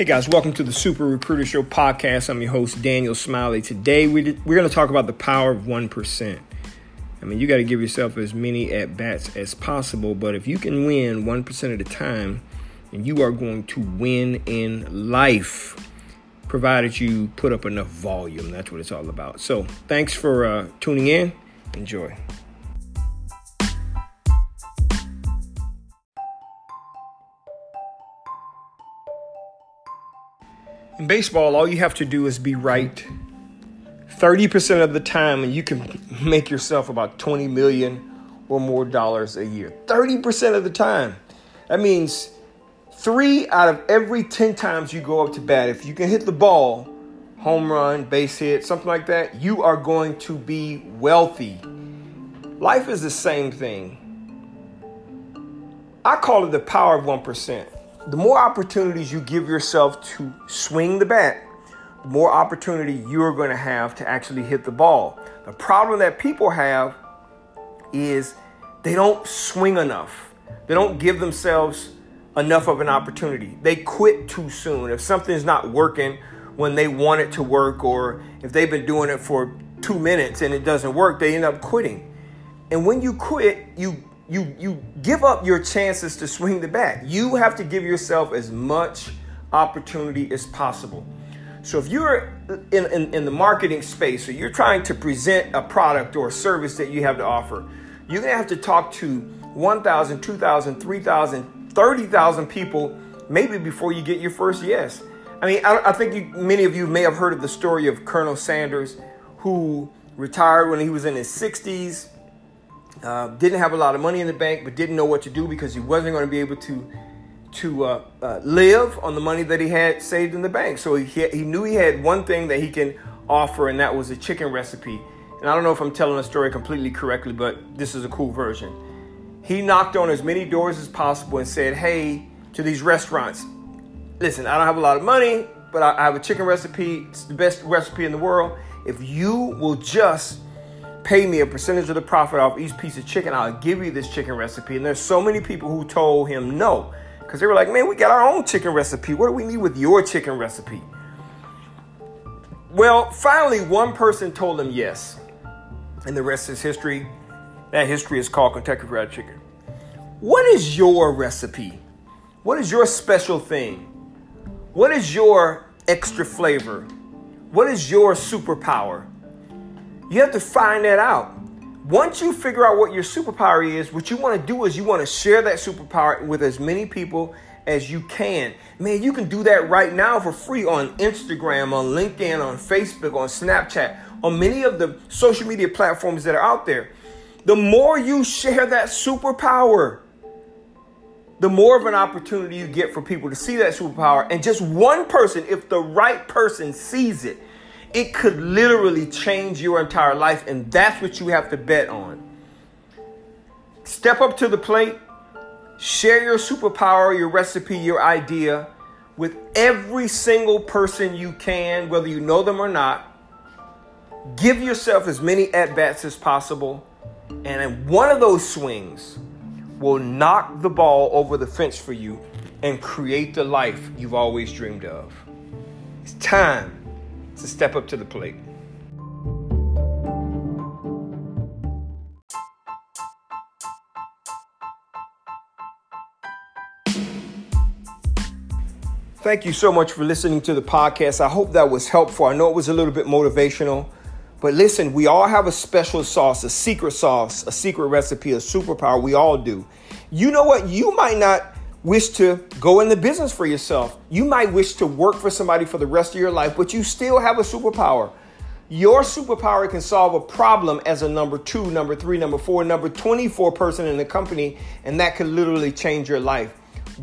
Hey guys, welcome to the Super Recruiter Show podcast. I'm your host, Daniel Smiley. Today we we're going to talk about the power of 1%. I mean, you got to give yourself as many at bats as possible, but if you can win 1% at a time, and you are going to win in life, provided you put up enough volume. That's what it's all about. So, thanks for uh, tuning in. Enjoy. In baseball, all you have to do is be right 30% of the time, and you can make yourself about 20 million or more dollars a year. 30% of the time. That means three out of every 10 times you go up to bat, if you can hit the ball, home run, base hit, something like that, you are going to be wealthy. Life is the same thing. I call it the power of 1% the more opportunities you give yourself to swing the bat, the more opportunity you're going to have to actually hit the ball. The problem that people have is they don't swing enough. They don't give themselves enough of an opportunity. They quit too soon. If something's not working when they want it to work, or if they've been doing it for two minutes and it doesn't work, they end up quitting. And when you quit, you you you give up your chances to swing the bat. You have to give yourself as much opportunity as possible. So if you're in, in, in, the marketing space or you're trying to present a product or a service that you have to offer, you're gonna have to talk to 1,000, 2,000, 3,000, 30,000 people maybe before you get your first yes. I mean, I, I think you, many of you may have heard of the story of Colonel Sanders who retired when he was in his 60s uh, didn't have a lot of money in the bank, but didn't know what to do because he wasn't going to be able to to uh, uh, live on the money that he had saved in the bank. So he he knew he had one thing that he can offer, and that was a chicken recipe. And I don't know if I'm telling the story completely correctly, but this is a cool version. He knocked on as many doors as possible and said, "Hey, to these restaurants, listen, I don't have a lot of money, but I have a chicken recipe. It's the best recipe in the world. If you will just pay me a percentage of the profit off each piece of chicken. I'll give you this chicken recipe. And there's so many people who told him no because they were like, man, we got our own chicken recipe. What do we need with your chicken recipe? Well, finally, one person told him yes. And the rest is history. That history is called Kentucky Fried Chicken. What is your recipe? What is your special thing? What is your extra flavor? What is your superpower? You have to find that out. Once you figure out what your superpower is, what you want to do is you want to share that superpower with as many people as you can. Man, you can do that right now for free on Instagram, on LinkedIn, on Facebook, on Snapchat, on many of the social media platforms that are out there. The more you share that superpower, the more of an opportunity you get for people to see that superpower. And just one person, if the right person sees it, it could literally change your entire life, and that's what you have to bet on. Step up to the plate, share your superpower, your recipe, your idea with every single person you can, whether you know them or not. Give yourself as many at bats as possible, and one of those swings will knock the ball over the fence for you and create the life you've always dreamed of. It's time to step up to the plate. Thank you so much for listening to the podcast. I hope that was helpful. I know it was a little bit motivational, but listen, we all have a special sauce, a secret sauce, a secret recipe, a superpower. We all do. You know what? You might not wish to go in the business for yourself. You might wish to work for somebody for the rest of your life, but you still have a superpower. Your superpower can solve a problem as a number two, number three, number four, number 24 person in the company, and that could literally change your life.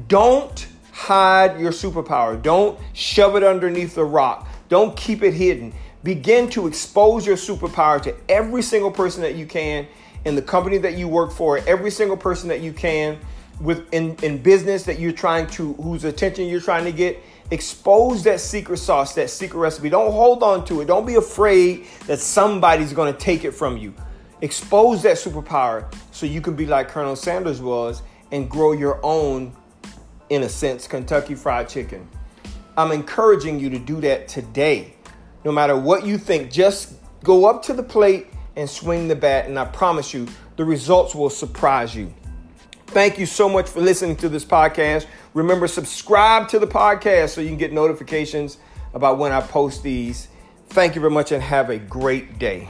Don't hide your superpower. Don't shove it underneath the rock. Don't keep it hidden. Begin to expose your superpower to every single person that you can in the company that you work for, every single person that you can with in, in business that you're trying to whose attention you're trying to get expose that secret sauce that secret recipe don't hold on to it don't be afraid that somebody's going to take it from you expose that superpower so you can be like colonel sanders was and grow your own in a sense kentucky fried chicken I'm encouraging you to do that today. No matter what you think, just go up to the plate and swing the bat, and I promise you, the results will surprise you. Thank you so much for listening to this podcast. Remember, subscribe to the podcast so you can get notifications about when I post these. Thank you very much and have a great day.